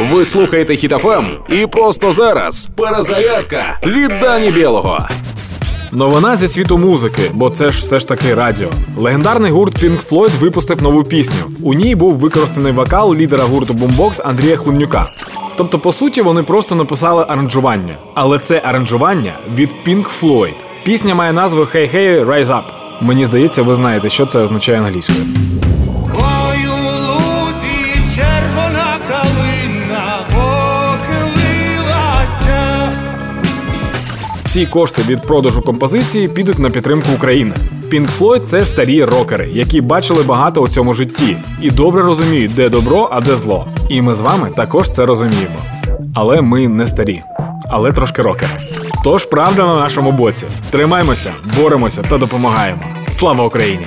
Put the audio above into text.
Ви слухаєте Хітофем і просто зараз перезарядка від Дані Білого. Новина зі світу музики, бо це ж все ж таки радіо. Легендарний гурт Pink Floyd випустив нову пісню. У ній був використаний вокал лідера гурту Boombox Андрія Хлумнюка. Тобто, по суті, вони просто написали аранжування. Але це аранжування від Pink Floyd. Пісня має назву Hey Hey Rise Up. Мені здається, ви знаєте, що це означає англійською. Всі кошти від продажу композиції підуть на підтримку України. Pink Floyd – це старі рокери, які бачили багато у цьому житті і добре розуміють, де добро, а де зло. І ми з вами також це розуміємо. Але ми не старі, але трошки рокери. Тож правда на нашому боці. Тримаймося, боремося та допомагаємо. Слава Україні!